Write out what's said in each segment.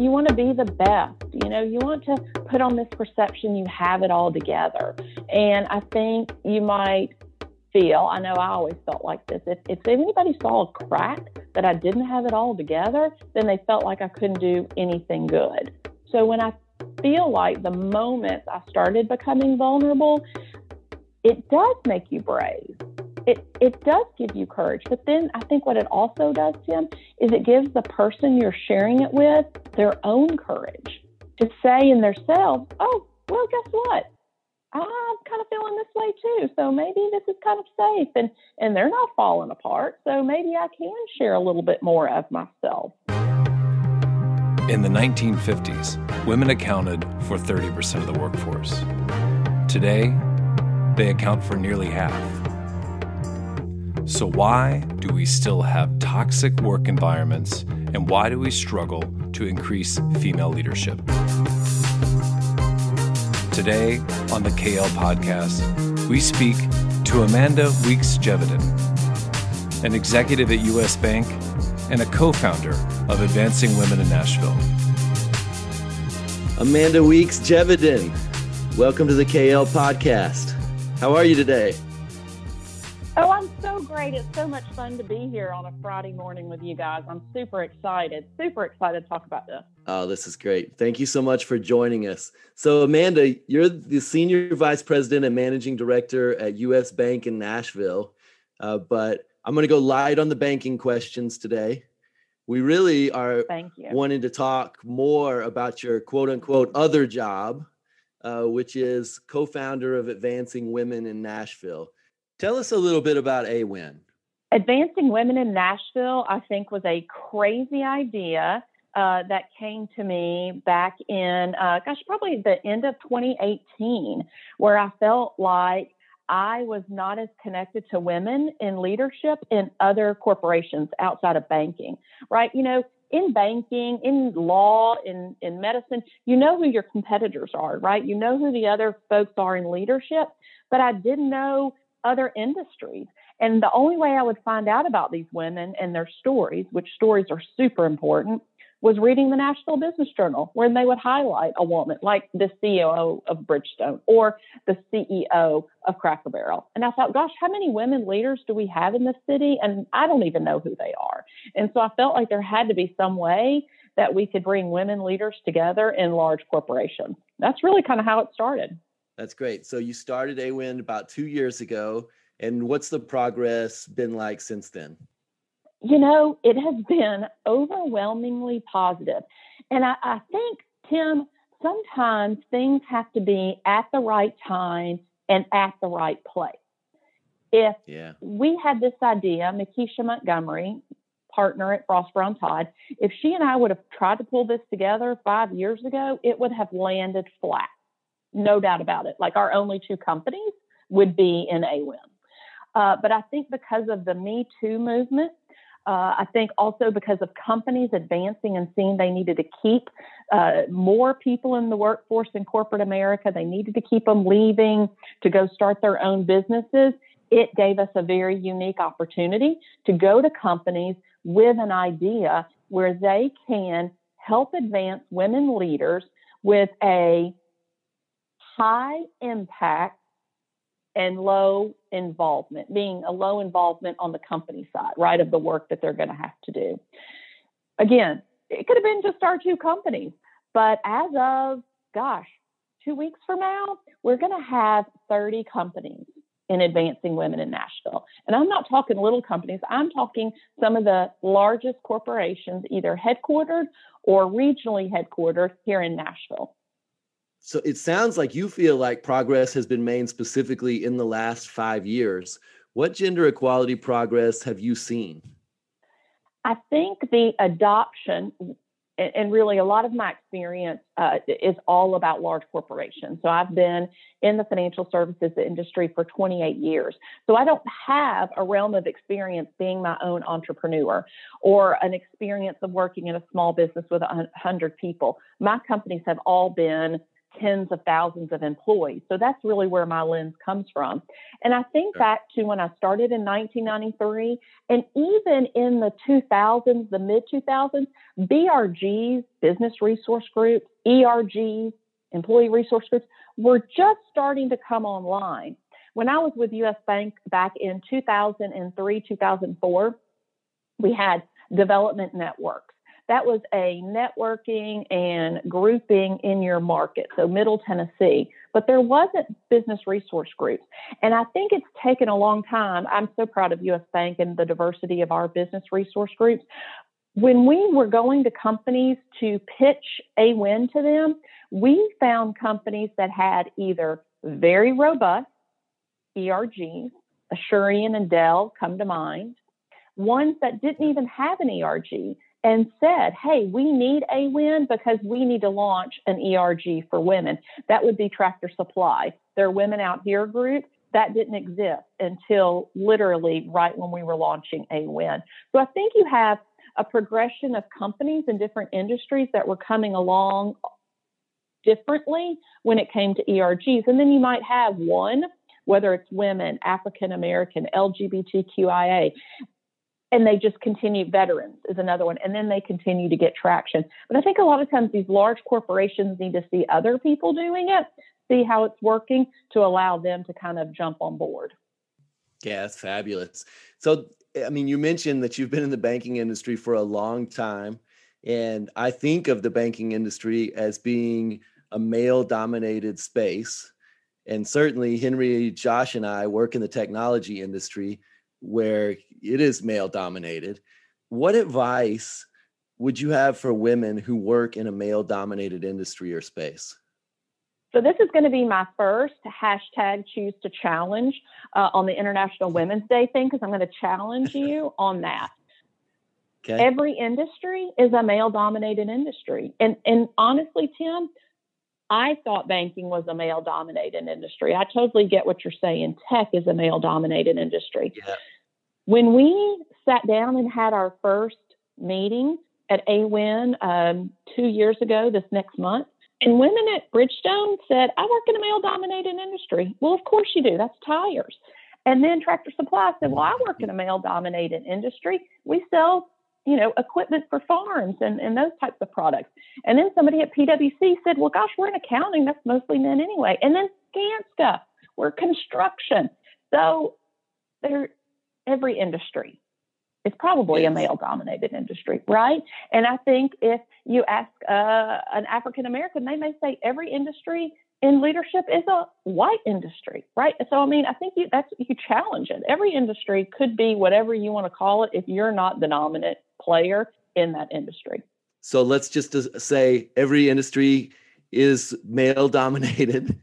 You want to be the best. You know, you want to put on this perception you have it all together. And I think you might feel, I know I always felt like this, if, if anybody saw a crack that I didn't have it all together, then they felt like I couldn't do anything good. So when I feel like the moment I started becoming vulnerable, it does make you brave. It, it does give you courage. But then I think what it also does, Tim, is it gives the person you're sharing it with their own courage to say in themselves, oh, well, guess what? I'm kind of feeling this way too. So maybe this is kind of safe and, and they're not falling apart. So maybe I can share a little bit more of myself. In the 1950s, women accounted for 30% of the workforce. Today, they account for nearly half. So, why do we still have toxic work environments and why do we struggle to increase female leadership? Today on the KL podcast, we speak to Amanda Weeks Geveden, an executive at US Bank and a co founder of Advancing Women in Nashville. Amanda Weeks Geveden, welcome to the KL podcast. How are you today? So great. It's so much fun to be here on a Friday morning with you guys. I'm super excited, super excited to talk about this. Oh, this is great. Thank you so much for joining us. So, Amanda, you're the Senior Vice President and Managing Director at US Bank in Nashville. Uh, but I'm going to go light on the banking questions today we really are wanting to talk more about your quote unquote other job, uh, which is co founder of Advancing Women in Nashville. Tell us a little bit about AWIN. Advancing Women in Nashville, I think, was a crazy idea uh, that came to me back in, uh, gosh, probably the end of 2018, where I felt like I was not as connected to women in leadership in other corporations outside of banking, right? You know, in banking, in law, in, in medicine, you know who your competitors are, right? You know who the other folks are in leadership, but I didn't know other industries. And the only way I would find out about these women and their stories, which stories are super important, was reading the Nashville Business Journal, where they would highlight a woman like the CEO of Bridgestone or the CEO of Cracker Barrel. And I thought, gosh, how many women leaders do we have in this city? And I don't even know who they are. And so I felt like there had to be some way that we could bring women leaders together in large corporations. That's really kind of how it started. That's great. So you started AWIN about two years ago. And what's the progress been like since then? you know, it has been overwhelmingly positive. And I, I think, Tim, sometimes things have to be at the right time and at the right place. If yeah. we had this idea, Makisha Montgomery, partner at Frost Brown Todd, if she and I would have tried to pull this together five years ago, it would have landed flat. No doubt about it. Like our only two companies would be in AWIN. Uh, but I think because of the Me Too movement, uh, I think also because of companies advancing and seeing they needed to keep uh, more people in the workforce in corporate America, they needed to keep them leaving to go start their own businesses. It gave us a very unique opportunity to go to companies with an idea where they can help advance women leaders with a high impact and low involvement, being a low involvement on the company side, right, of the work that they're going to have to do. Again, it could have been just our two companies, but as of, gosh, two weeks from now, we're going to have 30 companies in advancing women in Nashville. And I'm not talking little companies, I'm talking some of the largest corporations, either headquartered or regionally headquartered here in Nashville so it sounds like you feel like progress has been made specifically in the last five years. What gender equality progress have you seen? I think the adoption, and really a lot of my experience uh, is all about large corporations. So I've been in the financial services industry for 28 years. So I don't have a realm of experience being my own entrepreneur or an experience of working in a small business with 100 people. My companies have all been tens of thousands of employees. So that's really where my lens comes from. And I think back to when I started in 1993, and even in the 2000s, the mid 2000s, BRGs, business resource groups, ERGs, employee resource groups, were just starting to come online. When I was with US Bank back in 2003, 2004, we had development networks. That was a networking and grouping in your market, so Middle Tennessee. But there wasn't business resource groups. And I think it's taken a long time. I'm so proud of US Bank and the diversity of our business resource groups. When we were going to companies to pitch AWIN to them, we found companies that had either very robust ERGs, Asurion and Dell come to mind, ones that didn't even have an ERG and said, hey, we need AWIN because we need to launch an ERG for women. That would be Tractor Supply. Their Women Out Here group, that didn't exist until literally right when we were launching AWIN. So I think you have a progression of companies in different industries that were coming along differently when it came to ERGs. And then you might have one, whether it's women, African American, LGBTQIA, and they just continue veterans is another one and then they continue to get traction. But i think a lot of times these large corporations need to see other people doing it see how it's working to allow them to kind of jump on board. Yeah that's fabulous. So i mean you mentioned that you've been in the banking industry for a long time and i think of the banking industry as being a male dominated space. And certainly henry josh and i work in the technology industry where it is male dominated. What advice would you have for women who work in a male dominated industry or space? So, this is going to be my first hashtag choose to challenge uh, on the International Women's Day thing because I'm going to challenge you on that. Okay. Every industry is a male dominated industry. And, and honestly, Tim, I thought banking was a male dominated industry. I totally get what you're saying. Tech is a male dominated industry. Yeah. When we sat down and had our first meeting at AWIN um, two years ago, this next month, and women at Bridgestone said, I work in a male dominated industry. Well, of course you do. That's tires. And then Tractor Supply said, Well, I work in a male dominated industry. We sell you know, equipment for farms and, and those types of products. And then somebody at PwC said, well, gosh, we're in accounting. That's mostly men anyway. And then Skanska, we're construction. So they're every industry. It's probably a male dominated industry, right? And I think if you ask uh, an African American, they may say every industry in leadership is a white industry, right? So I mean, I think you that's you challenge it. Every industry could be whatever you want to call it if you're not the dominant player in that industry. So let's just uh, say every industry is male dominated.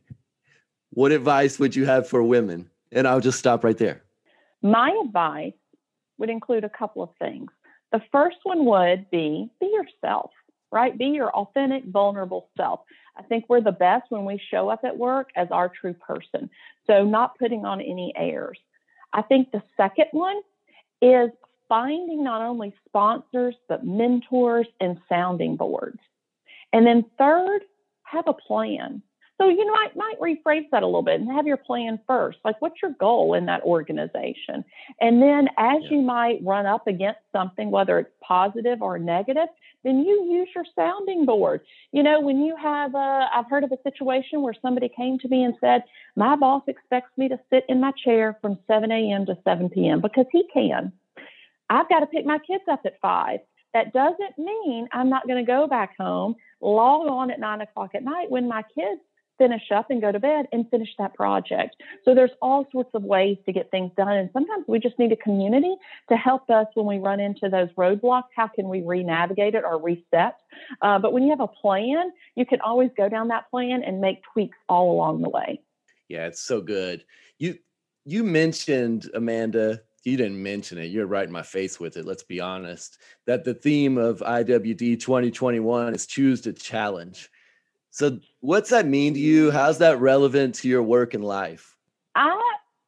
what advice would you have for women? And I'll just stop right there. My advice would include a couple of things. The first one would be be yourself, right? Be your authentic, vulnerable self. I think we're the best when we show up at work as our true person. So, not putting on any airs. I think the second one is finding not only sponsors, but mentors and sounding boards. And then third, have a plan. So you might might rephrase that a little bit and have your plan first. Like, what's your goal in that organization? And then, as yeah. you might run up against something, whether it's positive or negative, then you use your sounding board. You know, when you have, a, I've heard of a situation where somebody came to me and said, "My boss expects me to sit in my chair from 7 a.m. to 7 p.m. because he can." I've got to pick my kids up at five. That doesn't mean I'm not going to go back home, log on at nine o'clock at night when my kids finish up and go to bed and finish that project. So there's all sorts of ways to get things done. And sometimes we just need a community to help us when we run into those roadblocks. How can we re-navigate it or reset? Uh, but when you have a plan, you can always go down that plan and make tweaks all along the way. Yeah, it's so good. You you mentioned Amanda you didn't mention it. You're right in my face with it. Let's be honest. That the theme of IWD 2021 is choose to challenge. So, what's that mean to you? How's that relevant to your work and life? I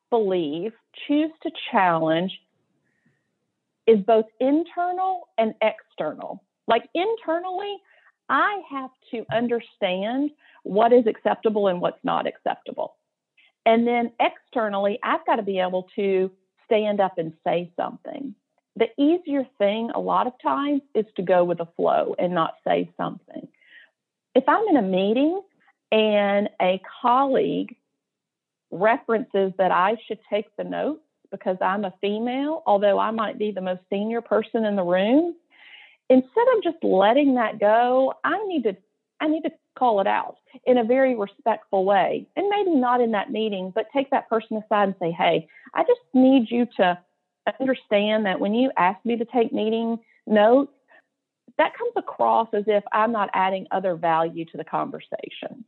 believe choose to challenge is both internal and external. Like internally, I have to understand what is acceptable and what's not acceptable. And then externally, I've got to be able to stand up and say something. The easier thing a lot of times is to go with the flow and not say something. If I'm in a meeting and a colleague references that I should take the notes because I'm a female, although I might be the most senior person in the room, instead of just letting that go, I need to I need to call it out in a very respectful way. And maybe not in that meeting, but take that person aside and say, "Hey, I just need you to understand that when you ask me to take meeting notes, that comes across as if I'm not adding other value to the conversation.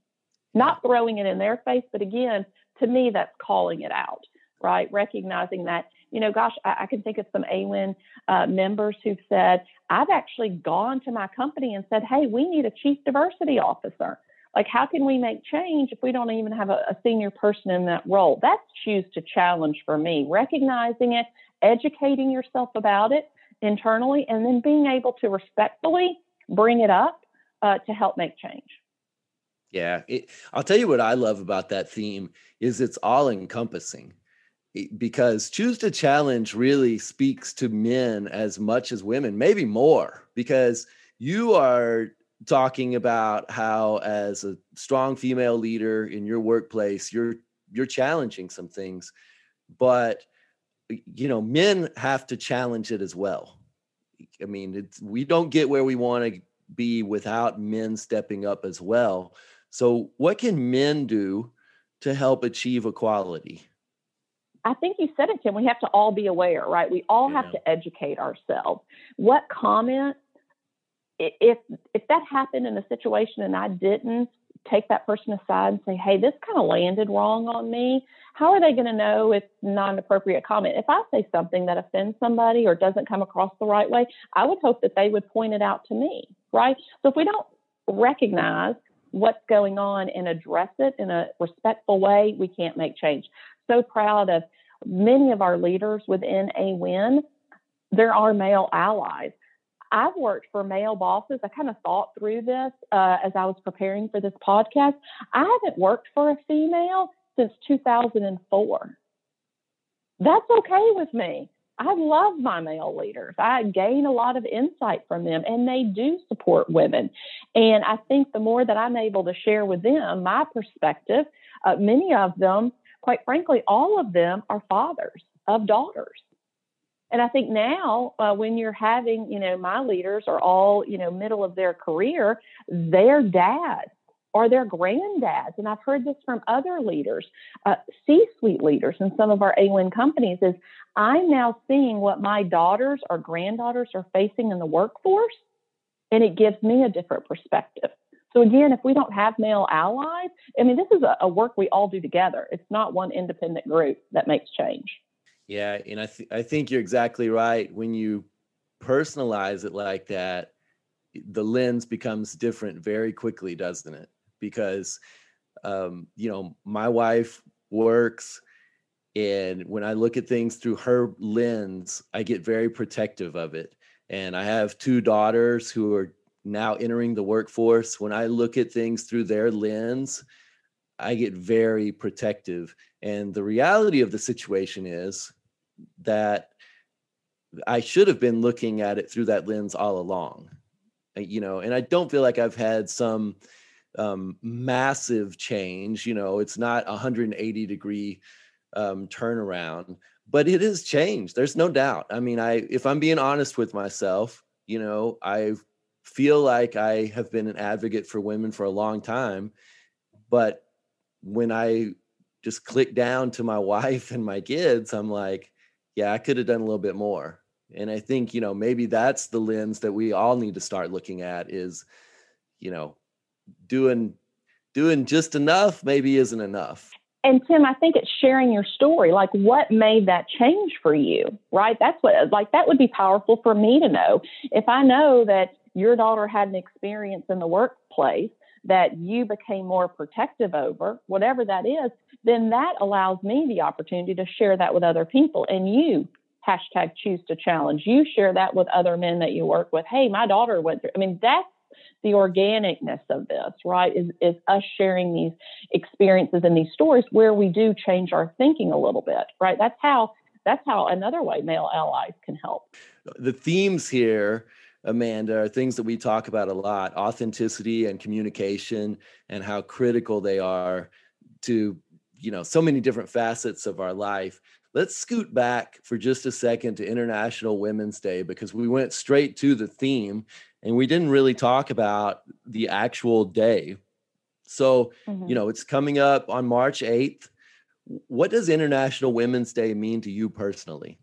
Not throwing it in their face, but again, to me, that's calling it out, right? Recognizing that, you know, gosh, I, I can think of some AWIN uh, members who've said, I've actually gone to my company and said, hey, we need a chief diversity officer. Like, how can we make change if we don't even have a, a senior person in that role? That's choose to challenge for me, recognizing it, educating yourself about it internally, and then being able to respectfully bring it up uh, to help make change. Yeah, it, I'll tell you what I love about that theme is it's all encompassing because choose to challenge really speaks to men as much as women, maybe more, because you are talking about how as a strong female leader in your workplace, you're you're challenging some things, but you know, men have to challenge it as well. I mean, it's we don't get where we want to be without men stepping up as well. So, what can men do to help achieve equality? I think you said it, Tim. We have to all be aware, right? We all yeah. have to educate ourselves. What comment, if if that happened in a situation and I didn't take that person aside and say, "Hey, this kind of landed wrong on me," how are they going to know it's not an appropriate comment? If I say something that offends somebody or doesn't come across the right way, I would hope that they would point it out to me, right? So if we don't recognize what's going on and address it in a respectful way, we can't make change. So proud of many of our leaders within AWIN. There are male allies. I've worked for male bosses. I kind of thought through this uh, as I was preparing for this podcast. I haven't worked for a female since 2004. That's okay with me. I love my male leaders. I gain a lot of insight from them, and they do support women. And I think the more that I'm able to share with them my perspective, uh, many of them, quite frankly, all of them are fathers of daughters. And I think now, uh, when you're having, you know, my leaders are all, you know, middle of their career, their dads or their granddads. And I've heard this from other leaders, uh, C suite leaders in some of our AWIN companies is I'm now seeing what my daughters or granddaughters are facing in the workforce, and it gives me a different perspective. So again, if we don't have male allies, I mean, this is a, a work we all do together. It's not one independent group that makes change. Yeah, and I th- I think you're exactly right. When you personalize it like that, the lens becomes different very quickly, doesn't it? because um, you know my wife works and when i look at things through her lens i get very protective of it and i have two daughters who are now entering the workforce when i look at things through their lens i get very protective and the reality of the situation is that i should have been looking at it through that lens all along you know and i don't feel like i've had some um, massive change. You know, it's not 180 degree um, turnaround, but it has changed. There's no doubt. I mean, I if I'm being honest with myself, you know, I feel like I have been an advocate for women for a long time, but when I just click down to my wife and my kids, I'm like, yeah, I could have done a little bit more. And I think, you know, maybe that's the lens that we all need to start looking at is, you know, doing doing just enough maybe isn't enough. And Tim, I think it's sharing your story. Like, what made that change for you, right? That's what, like, that would be powerful for me to know. If I know that your daughter had an experience in the workplace that you became more protective over, whatever that is, then that allows me the opportunity to share that with other people. And you, hashtag choose to challenge, you share that with other men that you work with. Hey, my daughter went through, I mean, that's the organicness of this, right? Is, is us sharing these experiences and these stories where we do change our thinking a little bit, right? That's how that's how another way male allies can help. The themes here, Amanda, are things that we talk about a lot: authenticity and communication, and how critical they are to you know so many different facets of our life let's scoot back for just a second to International Women's Day because we went straight to the theme and we didn't really talk about the actual day. So, mm-hmm. you know, it's coming up on March 8th. What does International Women's Day mean to you personally?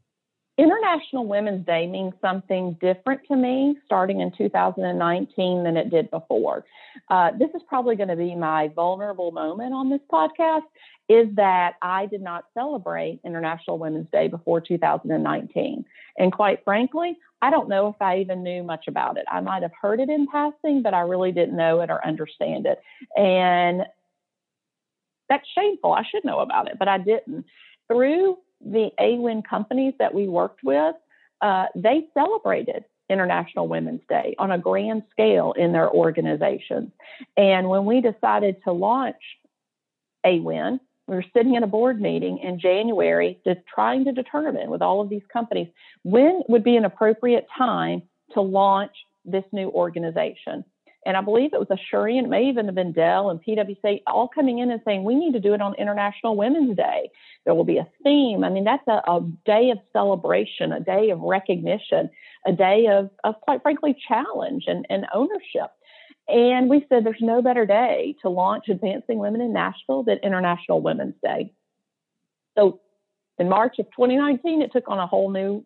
International Women's Day means something different to me starting in 2019 than it did before. Uh, this is probably going to be my vulnerable moment on this podcast is that I did not celebrate International Women's Day before 2019. And quite frankly, I don't know if I even knew much about it. I might have heard it in passing, but I really didn't know it or understand it. And that's shameful. I should know about it, but I didn't. Through the AWIN companies that we worked with, uh, they celebrated International Women's Day on a grand scale in their organizations. And when we decided to launch AWIN, we were sitting in a board meeting in January just trying to determine with all of these companies when would be an appropriate time to launch this new organization. And I believe it was Asurion, it may even have been Dell and PwC all coming in and saying, we need to do it on International Women's Day. There will be a theme. I mean, that's a, a day of celebration, a day of recognition, a day of, of quite frankly, challenge and, and ownership. And we said there's no better day to launch Advancing Women in Nashville than International Women's Day. So in March of 2019, it took on a whole new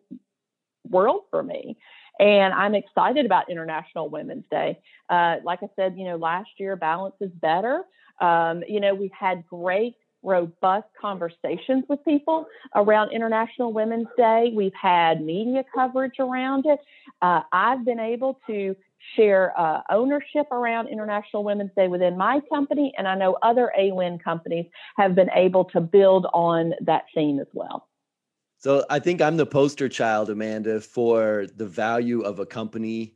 world for me. And I'm excited about International Women's Day. Uh, like I said, you know, last year, balance is better. Um, you know, we've had great robust conversations with people around International Women's Day. We've had media coverage around it. Uh, I've been able to share uh, ownership around International Women's Day within my company, and I know other AWIN companies have been able to build on that theme as well. So I think I'm the poster child, Amanda, for the value of a company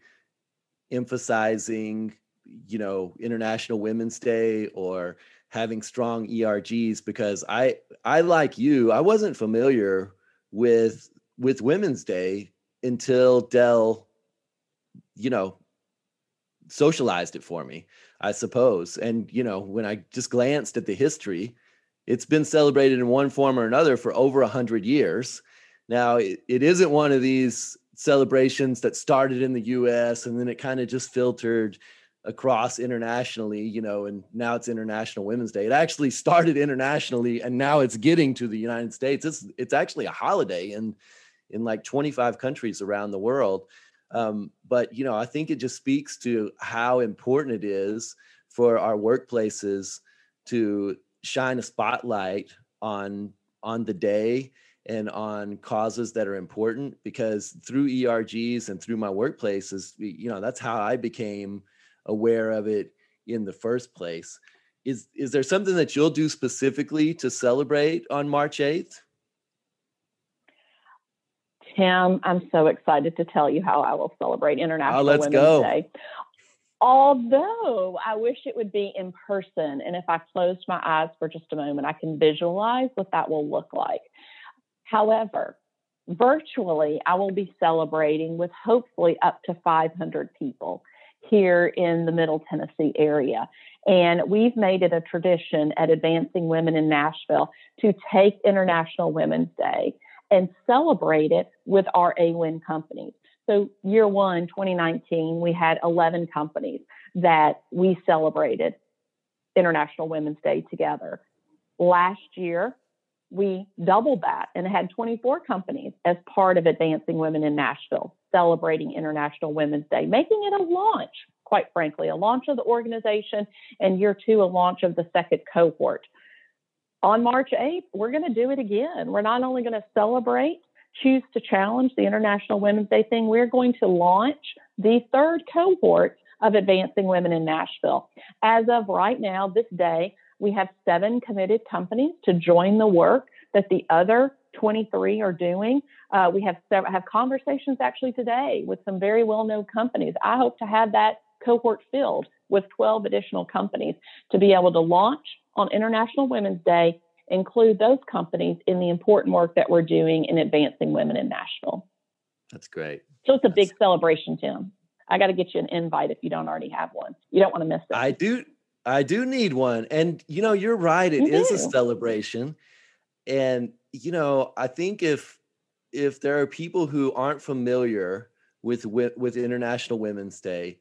emphasizing, you know, International Women's Day or having strong ERGs because I I like you, I wasn't familiar with with Women's Day until Dell, you know, socialized it for me, I suppose. And, you know, when I just glanced at the history, it's been celebrated in one form or another for over a hundred years. Now, it, it isn't one of these celebrations that started in the US and then it kind of just filtered across internationally, you know, and now it's International Women's Day. It actually started internationally and now it's getting to the United States. It's it's actually a holiday in in like 25 countries around the world. Um, but you know, I think it just speaks to how important it is for our workplaces to shine a spotlight on on the day and on causes that are important because through ERGs and through my workplaces, you know, that's how I became aware of it in the first place. Is is there something that you'll do specifically to celebrate on March 8th? Tim, I'm so excited to tell you how I will celebrate International oh, Women's go. Day. Although I wish it would be in person, and if I closed my eyes for just a moment, I can visualize what that will look like. However, virtually, I will be celebrating with hopefully up to 500 people here in the Middle Tennessee area. And we've made it a tradition at Advancing Women in Nashville to take International Women's Day and celebrate it with our AWIN companies. So, year one, 2019, we had 11 companies that we celebrated International Women's Day together. Last year, we doubled that and had 24 companies as part of Advancing Women in Nashville celebrating International Women's Day, making it a launch, quite frankly, a launch of the organization, and year two, a launch of the second cohort on March 8th, we're going to do it again. We're not only going to celebrate, choose to challenge the International Women's Day thing, we're going to launch the third cohort of Advancing Women in Nashville. As of right now, this day, we have seven committed companies to join the work that the other 23 are doing. Uh, we have several, have conversations actually today with some very well known companies. I hope to have that cohort filled with 12 additional companies to be able to launch on International Women's Day, include those companies in the important work that we're doing in advancing women in Nashville. That's great. So it's a That's... big celebration, Tim. I got to get you an invite if you don't already have one. You don't want to miss it. I do. I do need one. And you know, you're right. It You is a celebration. And you know, I think if if there are people who aren't familiar with with, with International Women's Day,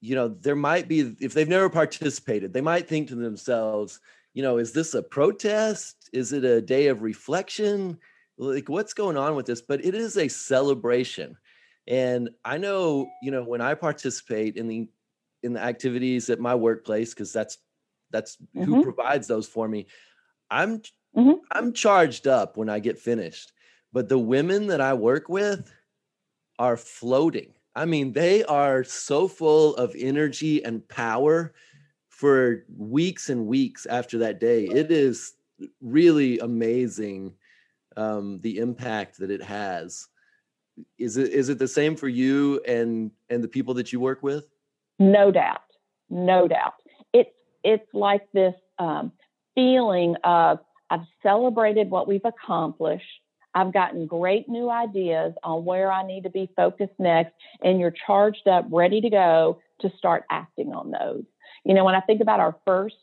you know, there might be if they've never participated, they might think to themselves, you know, is this a protest? Is it a day of reflection? Like what's going on with this? But it is a celebration. And I know, you know, when I participate in the in the activities at my workplace because that's that's who Mhm. provides those for me i'm Mhm. i'm charged up when i get finished but the women that i work with are floating i mean they are so full of energy and power for weeks and weeks after that day it is really amazing um, the impact that it has is it is it the same for you and and the people that you work with No doubt, no doubt. It's it's like this um, feeling of I've celebrated what we've accomplished. I've gotten great new ideas on where I need to be focused next, and you're charged up, ready to go to start acting on those. You know, when I think about our first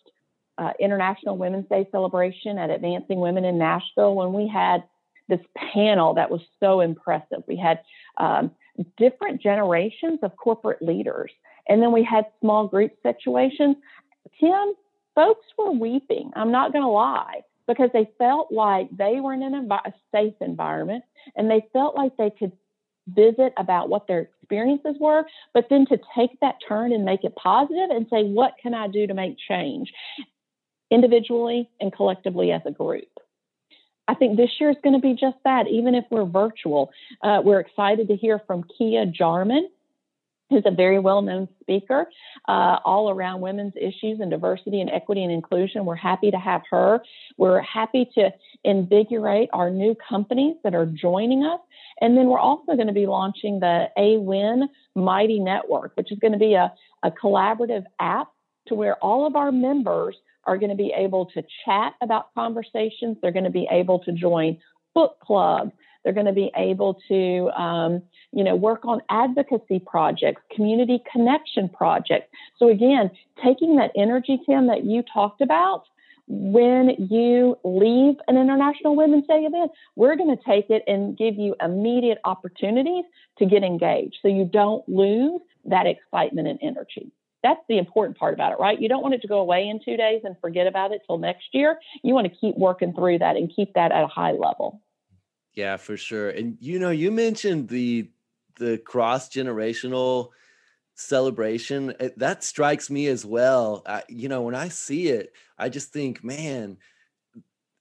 uh, International Women's Day celebration at Advancing Women in Nashville, when we had this panel that was so impressive, we had um, different generations of corporate leaders and then we had small group situations. Tim, folks were weeping. I'm not going to lie because they felt like they were in an a safe environment and they felt like they could visit about what their experiences were, but then to take that turn and make it positive and say, what can I do to make change individually and collectively as a group? I think this year is going to be just that, even if we're virtual. Uh, we're excited to hear from Kia Jarman, who's a very well known speaker uh, all around women's issues and diversity and equity and inclusion. We're happy to have her. We're happy to invigorate our new companies that are joining us. And then we're also going to be launching the AWIN Mighty Network, which is going to be a, a collaborative app to where all of our members are going to be able to chat about conversations. They're going to be able to join book clubs. They're going to be able to, um, you know, work on advocacy projects, community connection projects. So again, taking that energy, Tim, that you talked about, when you leave an International Women's Day event, we're going to take it and give you immediate opportunities to get engaged so you don't lose that excitement and energy. That's the important part about it, right? You don't want it to go away in two days and forget about it till next year. You want to keep working through that and keep that at a high level. Yeah, for sure. And you know, you mentioned the the cross generational celebration. It- That strikes me as well. I, you know, when I see it, I just think, man,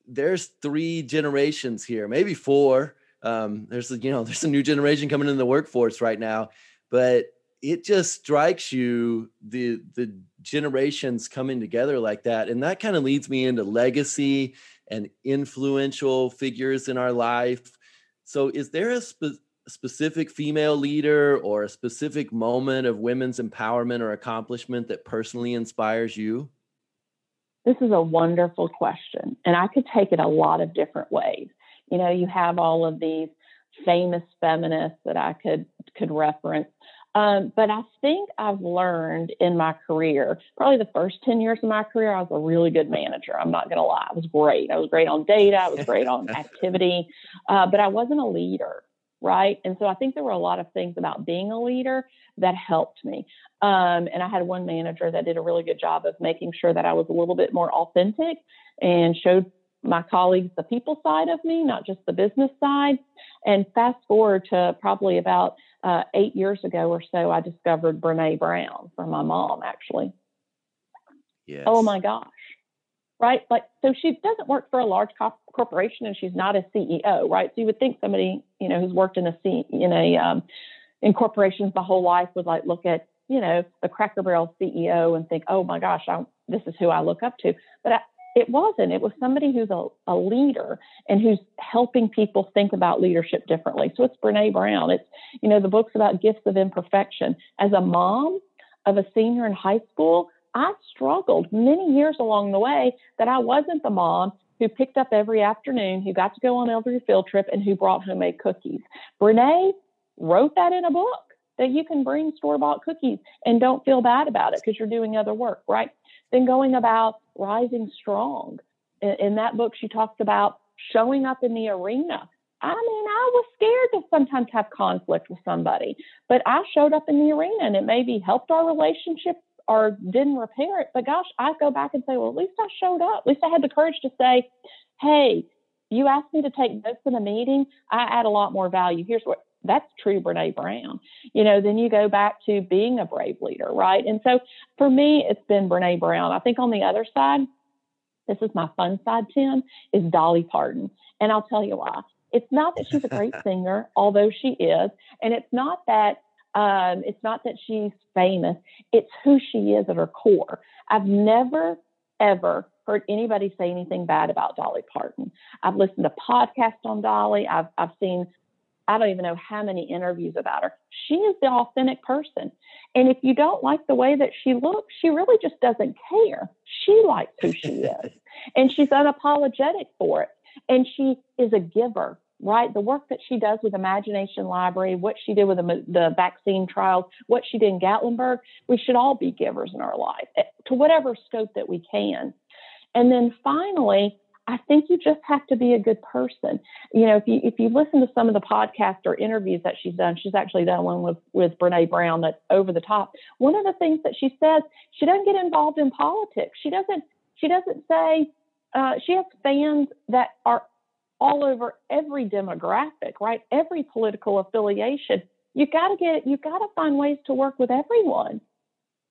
there's three generations here, maybe four. Um, there's a, you know, there's a new generation coming in the workforce right now, but it just strikes you the the generations coming together like that, and that kind of leads me into legacy and influential figures in our life. So, is there a spe- specific female leader or a specific moment of women's empowerment or accomplishment that personally inspires you? This is a wonderful question, and I could take it a lot of different ways. You know, you have all of these famous feminists that I could could reference. Um, but I think I've learned in my career, probably the first 10 years of my career, I was a really good manager. I'm not going to lie. I was great. I was great on data. I was great on activity, uh, but I wasn't a leader. Right. And so I think there were a lot of things about being a leader that helped me. Um, and I had one manager that did a really good job of making sure that I was a little bit more authentic and showed my colleagues the people side of me, not just the business side. And fast forward to probably about uh, eight years ago or so, I discovered Brene Brown from my mom, actually. Yes. Oh my gosh. Right? Like, so she doesn't work for a large co- corporation and she's not a CEO, right? So you would think somebody, you know, who's worked in a, C- in a, um, in corporations the whole life would like look at, you know, the Cracker Barrel CEO and think, oh my gosh, I, this is who I look up to. But I, it wasn't. It was somebody who's a, a leader and who's helping people think about leadership differently. So it's Brene Brown. It's, you know, the book's about gifts of imperfection. As a mom, of a senior in high school, I struggled many years along the way that I wasn't the mom who picked up every afternoon, who got to go on every field trip, and who brought homemade cookies. Brene wrote that in a book that you can bring store bought cookies and don't feel bad about it because you're doing other work, right? Then going about rising strong. In, in that book, she talks about showing up in the arena. I mean, I was scared to sometimes have conflict with somebody, but I showed up in the arena and it maybe helped our relationship or didn't repair it. But gosh, I go back and say, well, at least I showed up. At least I had the courage to say, hey, you asked me to take notes in a meeting. I add a lot more value. Here's what that's true Brene Brown. You know, then you go back to being a brave leader, right? And so for me, it's been Brene Brown. I think on the other side, this is my fun side, Tim, is Dolly Parton. And I'll tell you why. It's not that she's a great singer, although she is, and it's not that um, it's not that she's famous. It's who she is at her core. I've never ever heard anybody say anything bad about Dolly Parton. I've listened to podcasts on Dolly. I've I've seen I don't even know how many interviews about her. She is the authentic person. And if you don't like the way that she looks, she really just doesn't care. She likes who she is. And she's unapologetic for it. And she is a giver, right? The work that she does with Imagination Library, what she did with the, the vaccine trials, what she did in Gatlinburg, we should all be givers in our life eh, to whatever scope that we can. And then finally, I think you just have to be a good person. You know, if you if you listen to some of the podcasts or interviews that she's done, she's actually done one with with Brene Brown that's over the top. One of the things that she says, she doesn't get involved in politics. She doesn't she doesn't say uh, she has fans that are all over every demographic, right? Every political affiliation. You got to get you got to find ways to work with everyone.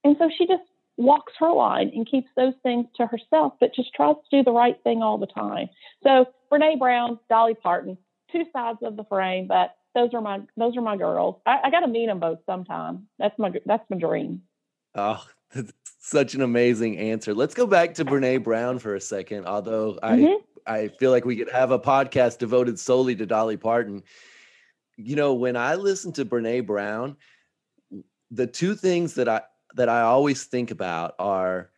And so she just walks her line and keeps those things to herself, but just tries to do the right thing all the time. So Brene Brown, Dolly Parton, two sides of the frame, but those are my those are my girls. I, I got to meet them both sometime. That's my that's my dream. Oh, such an amazing answer. Let's go back to Brene Brown for a second. Although I mm-hmm. I feel like we could have a podcast devoted solely to Dolly Parton. You know, when I listen to Brene Brown, the two things that I that I always think about are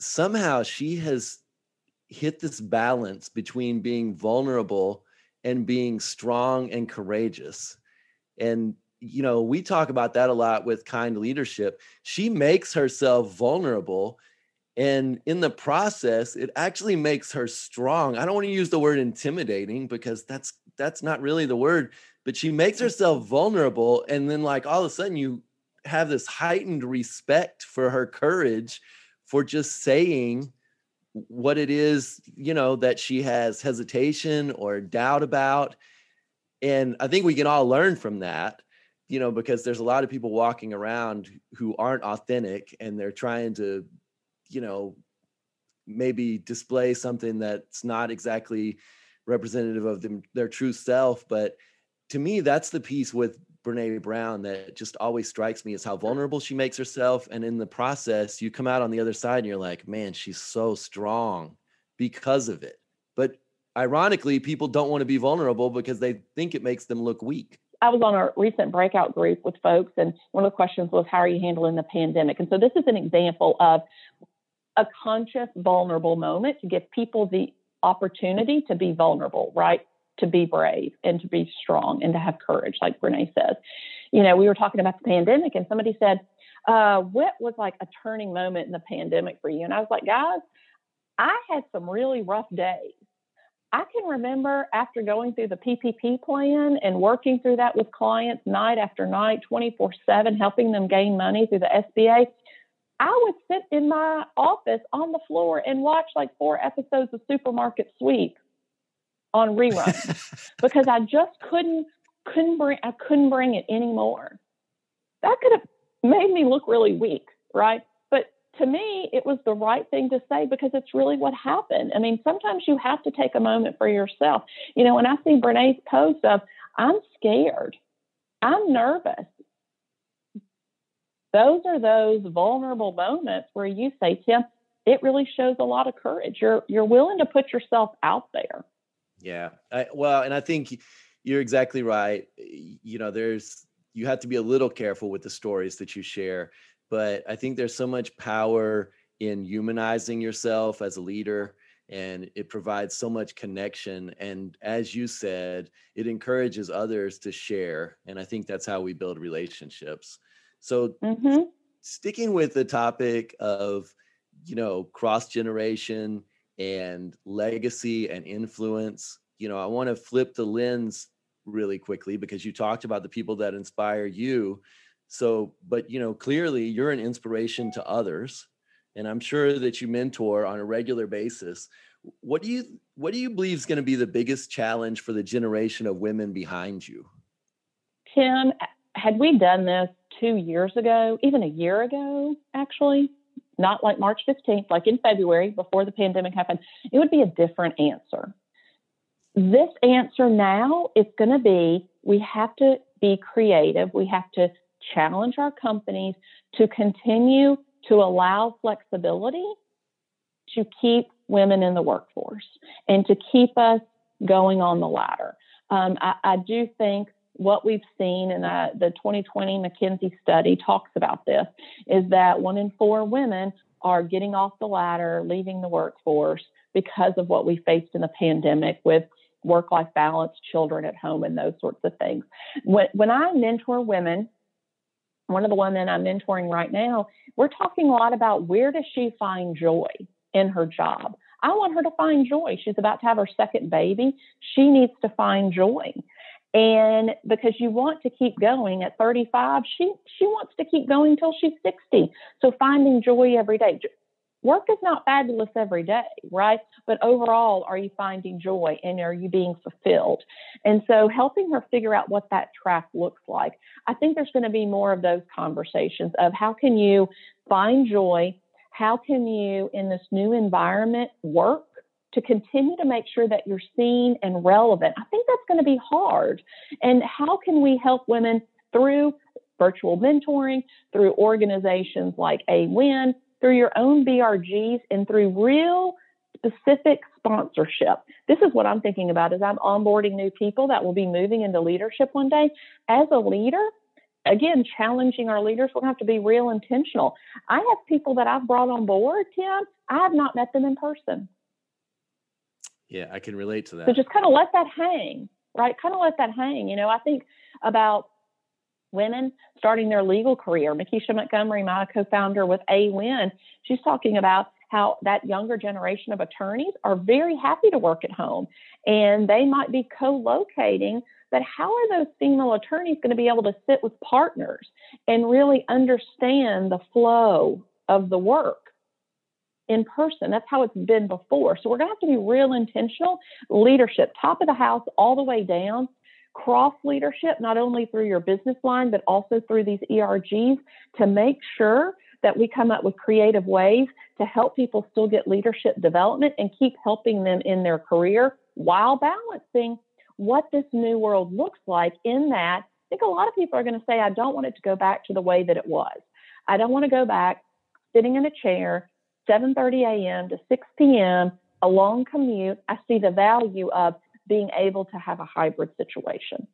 somehow she has hit this balance between being vulnerable and being strong and courageous. And you know, we talk about that a lot with kind leadership. She makes herself vulnerable and in the process it actually makes her strong. I don't want to use the word intimidating because that's that's not really the word, but she makes mm. herself vulnerable and then like all of a sudden you have this heightened respect for her courage for just saying what it is, you know, that she has hesitation or doubt about. And I think we can all learn from that, you know, because there's a lot of people walking around who aren't authentic and they're trying to, you know, maybe display something that's not exactly representative of them, their true self. But to me, that's the piece with Brene Brown that just always strikes me is how vulnerable she makes herself. And in the process, you come out on the other side and you're like, man, she's so strong because of it. But ironically, people don't want to be vulnerable because they think it makes them look weak. I was on a recent breakout group with folks, and one of the questions was, How are you handling the pandemic? And so this is an example of a conscious, vulnerable moment to give people the opportunity to be vulnerable, right? To be brave and to be strong and to have courage, like Brene says. You know, we were talking about the pandemic, and somebody said, uh, What was like a turning moment in the pandemic for you? And I was like, Guys, I had some really rough days. I can remember after going through the PPP plan and working through that with clients night after night, 24 7, helping them gain money through the SBA. I would sit in my office on the floor and watch like four episodes of Supermarket Sweep on reruns because I just couldn't couldn't bring I couldn't bring it anymore. That could have made me look really weak, right? But to me, it was the right thing to say because it's really what happened. I mean, sometimes you have to take a moment for yourself. You know, when I see Brene's post of I'm scared, I'm nervous. Those are those vulnerable moments where you say, Tim, it really shows a lot of courage. You're you're willing to put yourself out there. Yeah. I, well, and I think you're exactly right. You know, there's you have to be a little careful with the stories that you share but I think there's so much power in humanizing yourself as a leader and it provides so much connection and as you said it encourages others to share and i think that's how we build relationships so mm-hmm. sticking with the topic of you know cross generation and legacy and influence you know i want to flip the lens really quickly because you talked about the people that inspire you. So but you know clearly you're an inspiration to others and i'm sure that you mentor on a regular basis. What do you what do you believe is going to be the biggest challenge for the generation of women behind you? Tim had we done this two years ago even a year ago actually not like march 15th like in february before the pandemic happened. It would be a different answer. This answer now is going to be we have to be creative. We have to challenge our companies to continue to allow flexibility to keep women in the workforce and to keep us going on the ladder. Um, I, I, do think what we've seen in uh, the 2020 McKinsey study talks about this is that one in four women are getting off the ladder, leaving the workforce because of what we faced in the pandemic with work life balance, children at home, and those sorts of things. When, when I mentor women, one of the women I'm mentoring right now, we're talking a lot about where does she find joy? in her job. I want her to find joy. She's about to have her second baby. She needs to find joy. And because you want to keep going at 35, she she wants to keep going till she's 60. So finding joy every day. Work is not fabulous every day, right? But overall, are you finding joy and are you being fulfilled? And so helping her figure out what that track looks like. I think there's going to be more of those conversations of how can you find joy how can you, in this new environment, work to continue to make sure that you're seen and relevant? I think that's going to be hard. And how can we help women through virtual mentoring, through organizations like AWIN, through your own BRGs, and through real specific sponsorship. This is what I'm thinking about as I'm onboarding new people that will be moving into leadership one day. As a leader, again, challenging our leaders, to have to be real intentional. I have people that I've brought on board, Tim, I have not met them in person. Yeah, I can relate to that. So just kind of let that hang, right? Kind of let that hang. You know, I think about women starting their legal career. Makisha Montgomery, my co-founder with AWIN, she's talking about how that younger generation of attorneys are very happy to work at home and they might be co-locating but how are those female attorneys going to be able to sit with partners and really understand the flow of the work in person? That's how it's been before. So we're going to have to be real intentional. Leadership, top of the house, all the way down. Cross leadership, not only through your business line, but also through these ERGs to make sure that we come up with creative ways to help people still get leadership development and keep helping them in their career while balancing what this new world looks like in that I think a lot of people are going to say, I don't want it to go back to the way that it was. I don't want to go back sitting in a chair, 7:30 a.m. to 6 p.m., a long commute. I see the value of being able to have a hybrid situation.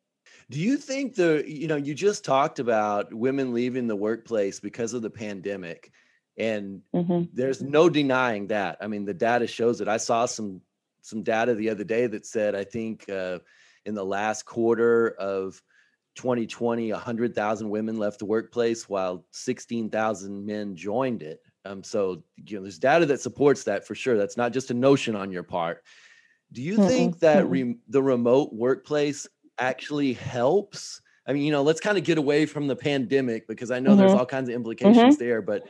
Do you think the, you know, you just talked about women leaving the workplace because of the pandemic. And mm-hmm. there's no denying that. I mean, the data shows it. I saw some some data the other day that said I think uh, in the last quarter of 2020, 100,000 women left the workplace while 16,000 men joined it. Um, so you know, there's data that supports that for sure. That's not just a notion on your part. Do you mm think that re- the remote workplace actually helps? I mean, you know, let's kind of get away from the pandemic because I know mm-hmm. there's all kinds of implications mm-hmm. there, but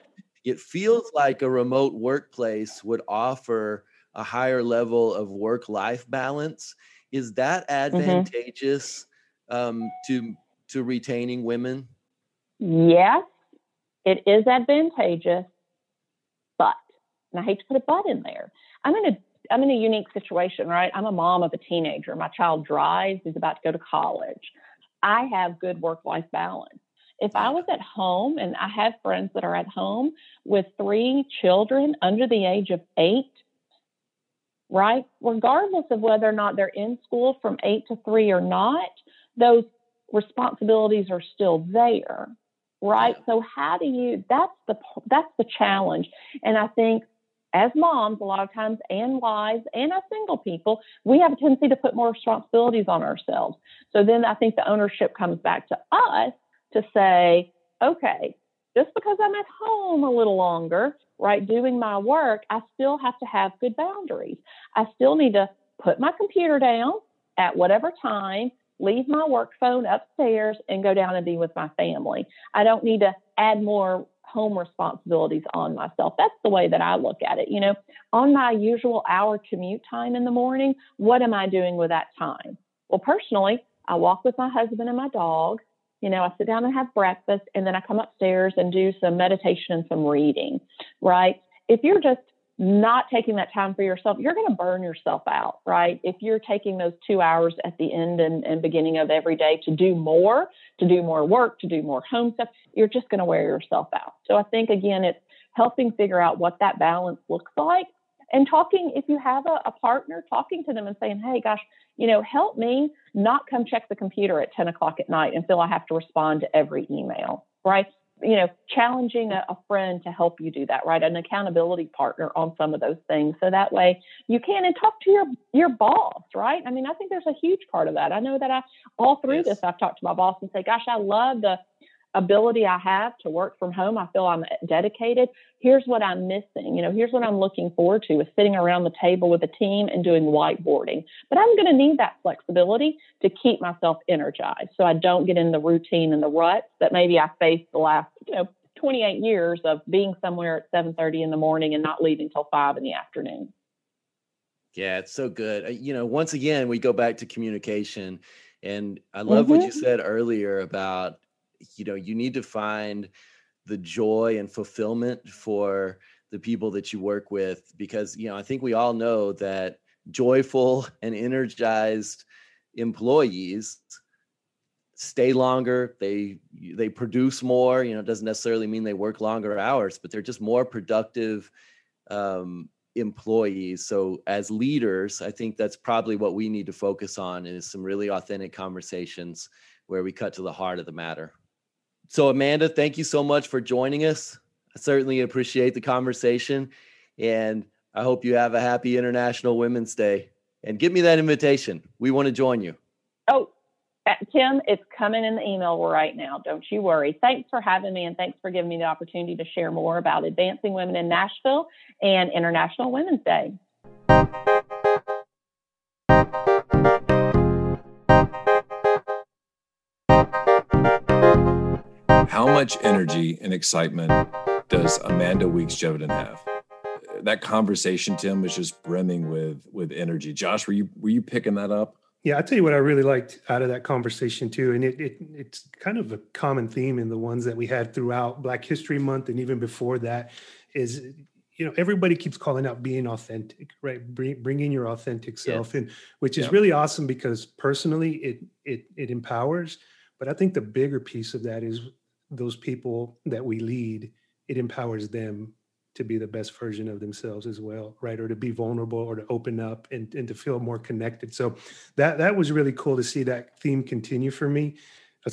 it feels like a remote workplace would offer a higher level of work life balance. Is that mm-hmm. advantageous mm-hmm. um, to to retaining women? Yes, it is advantageous, and I hate to put a but in there. I'm in a I'm in a unique situation, right? I'm a mom of a teenager. My child drives. He's about to go to college. I have good work life balance. If I was at home, and I have friends that are at home with three children under the age of eight, right? Regardless of whether or not they're in school from eight to three or not, those responsibilities are still there. right? So how do you? That's the that's the challenge, and I think as moms, a lot of times, and wives, and as single people, we have a tendency to put more responsibilities on ourselves. So then I think the ownership comes back to us to say, okay, just because I'm at home a little longer, right, doing my work, I still have to have good boundaries. I still need to put my computer down at whatever time, leave my work phone upstairs, and go down and be with my family. I don't need to add more home responsibilities on myself. That's the way that I look at it. You know, on my usual hour commute time in the morning, what am I doing with that time? Well, personally, I walk with my husband and my dog. You know, I sit down and have breakfast, and then I come upstairs and do some meditation and some reading, right? If you're just not taking that time for yourself, you're going to burn yourself out, right? If you're taking those two hours at the end and, and beginning of every day to do more, to do more work, to do more home stuff, you're just going to wear yourself out. So I think, again, it's helping figure out what that balance looks like and talking, if you have a, a partner, talking to them and saying, hey, gosh, you know, help me not come check the computer at 10 o'clock at night and feel I have to respond to every email, right? You know, challenging a, a, friend to help you do that, right? An accountability partner on some of those things. So that way you can and talk to your your boss, right? I mean, I think there's a huge part of that. I know that I all through yes. this I've talked to my boss and say, gosh, I love the ability I have to work from home. I feel I'm dedicated. Here's what I'm missing. You know, here's what I'm looking forward to is sitting around the table with a team and doing whiteboarding. But I'm going to need that flexibility to keep myself energized so I don't get in the routine and the ruts that maybe I faced the last, you know, 28 years of being somewhere at 7:30 in the morning and not leaving till 5 in the afternoon. Yeah, it's so good. Uh, you know, once again, we go back to communication and I love mm-hmm. what you mm-hmm. said earlier about you know you need to find the joy and fulfillment for the people that you work with because you know i think we all know that joyful and energized employees stay longer they they produce more you know it doesn't necessarily mean they work longer hours but they're just more productive um, employees. So as leaders i think that's probably what we need to focus on is some really authentic conversations where we cut to the heart of the matter so, Amanda, thank you so much for joining us. I certainly appreciate the conversation. And I hope you have a happy International Women's Day. And give me that invitation. We want to join you. Oh, uh, Tim, it's coming in the email right now. Don't you worry. Thanks for having me and thanks for giving me the opportunity to share more about advancing women in Nashville and International Women's Day. Much energy and excitement does Amanda Weeks Geveden have? That conversation, Tim, was just brimming with with energy. Josh, were you were you picking that up? Yeah, I tell you what I really liked out of that conversation too, and it, it it's kind of a common theme in the ones that we had throughout Black History Month and even before that is you know everybody keeps calling out being authentic right Bring, bringing your authentic self yes. in which is yeah. really awesome because personally it it it empowers but i think the bigger piece of that is those people that we lead, it empowers them to be the best version of themselves as well, right? Or to be vulnerable or to open up and, and to feel more connected. So that that was really cool to see that theme continue for me.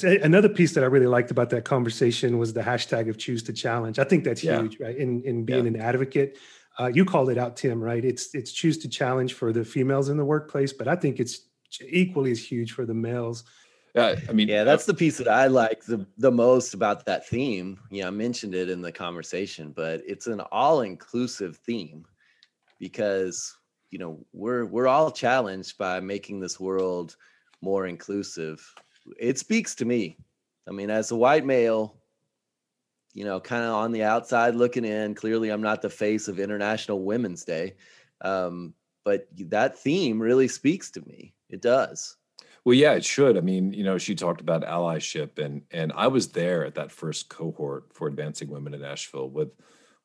Another piece that I really liked about that conversation was the hashtag of choose to challenge. I think that's yeah. huge, right? In in being yeah. an advocate. Uh, you called it out, Tim, right? It's it's choose to challenge for the females in the workplace, but I think it's equally as huge for the males uh, I mean, yeah, that's the piece that I like the the most about that theme. Yeah, I mentioned it in the conversation, but it's an all-inclusive theme because you know we're we're all challenged by making this world more inclusive. It speaks to me. I mean, as a white male, you know, kind of on the outside looking in. Clearly, I'm not the face of International Women's Day, um, but that theme really speaks to me. It does. Well, yeah, it should. I mean, you know, she talked about allyship, and and I was there at that first cohort for advancing women in Nashville with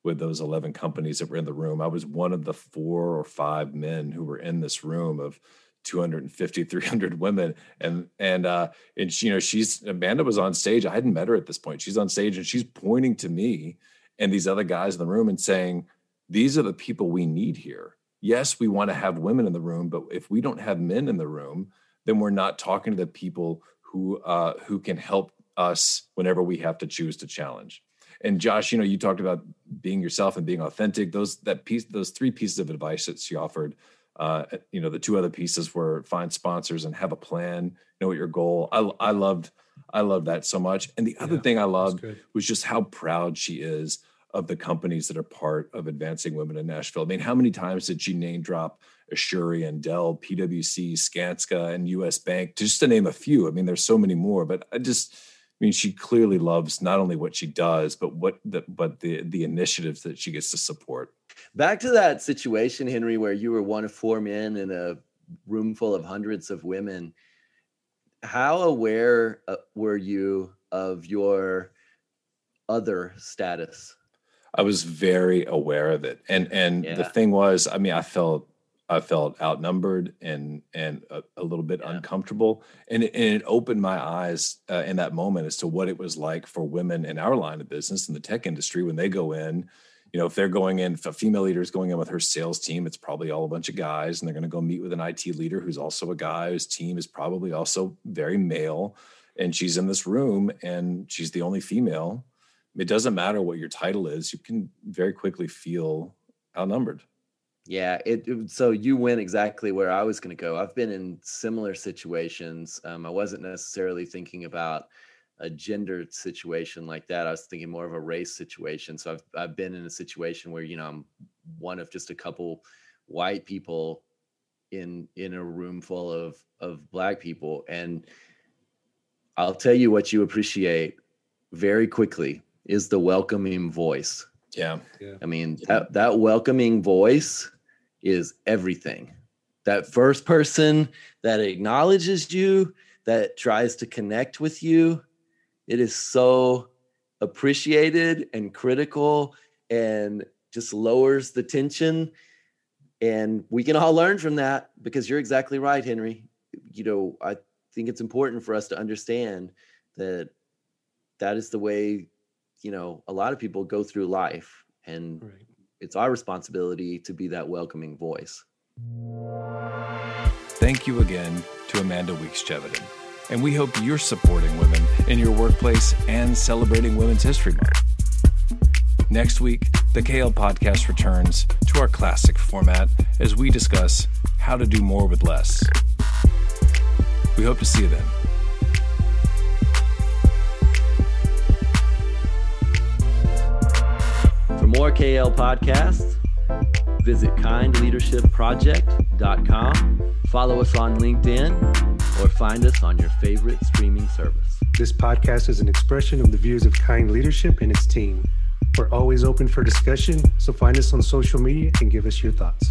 with those 11 companies that were in the room. I was one of the four or five men who were in this room of 250 300 women and and uh and she, you know she's amanda was on stage i hadn't met her at this point she's on stage and she's pointing to me and these other guys in the room and saying these are the people we need here yes we want to have women in the room but if we don't have men in the room then we're not talking to the people who uh, who can help us whenever we have to choose to challenge. And Josh, you know, you talked about being yourself and being authentic. Those that piece, those three pieces of advice that she offered. Uh, you know, the two other pieces were find sponsors and have a plan. Know what your goal. I I loved I loved that so much. And the other yeah, thing I loved was just how proud she is of the companies that are part of advancing women in Nashville. I mean, how many times did she name drop Asurion, Dell, PwC, Skanska, and US Bank, just to name a few? I mean, there's so many more, but I just I mean, she clearly loves not only what she does, but what the but the the initiatives that she gets to support. Back to that situation, Henry, where you were one of four men in a room full of hundreds of women. How aware uh, were you of your other status? I was very aware of it, and and yeah. the thing was, I mean, I felt I felt outnumbered and and a, a little bit yeah. uncomfortable, and it, and it, opened my eyes uh, in that moment as to what it was like for women in our line of business in the tech industry when they go in. You know, if they're going in, if a female leader is going in with her sales team, it's probably all a bunch of guys, and they're going to go meet with an IT leader who's also a guy whose team is probably also very male, and she's in this room and she's the only female. It doesn't matter what your title is; you can very quickly feel outnumbered. Yeah, it, it, so you went exactly where I was going to go. I've been in similar situations. Um, I wasn't necessarily thinking about a gendered situation like that. I was thinking more of a race situation. So I've I've been in a situation where you know I'm one of just a couple white people in in a room full of of black people, and I'll tell you what you appreciate very quickly is the welcoming voice. Yeah. yeah. I mean, that, that welcoming voice is everything. That first person that acknowledges you, that tries to connect with you, it is so appreciated and critical and just lowers the tension. And we can all learn from that because you're exactly right, Henry. You know, I think it's important for us to understand that that is the way, you know, a lot of people go through life. And right it's our responsibility to be that welcoming voice. Thank you again to Amanda Weeks Geveden. And we hope you're supporting women in your workplace and celebrating Women's History Month. Next week, the KL podcast returns to our classic format as we discuss how to do more with less. We hope to see you then. For more KL podcasts, visit kindleadershipproject.com, follow us on LinkedIn, or find us on your favorite streaming service. This podcast is an expression of the views of Kind Leadership and its team. We're always open for discussion, so find us on social media and give us your thoughts.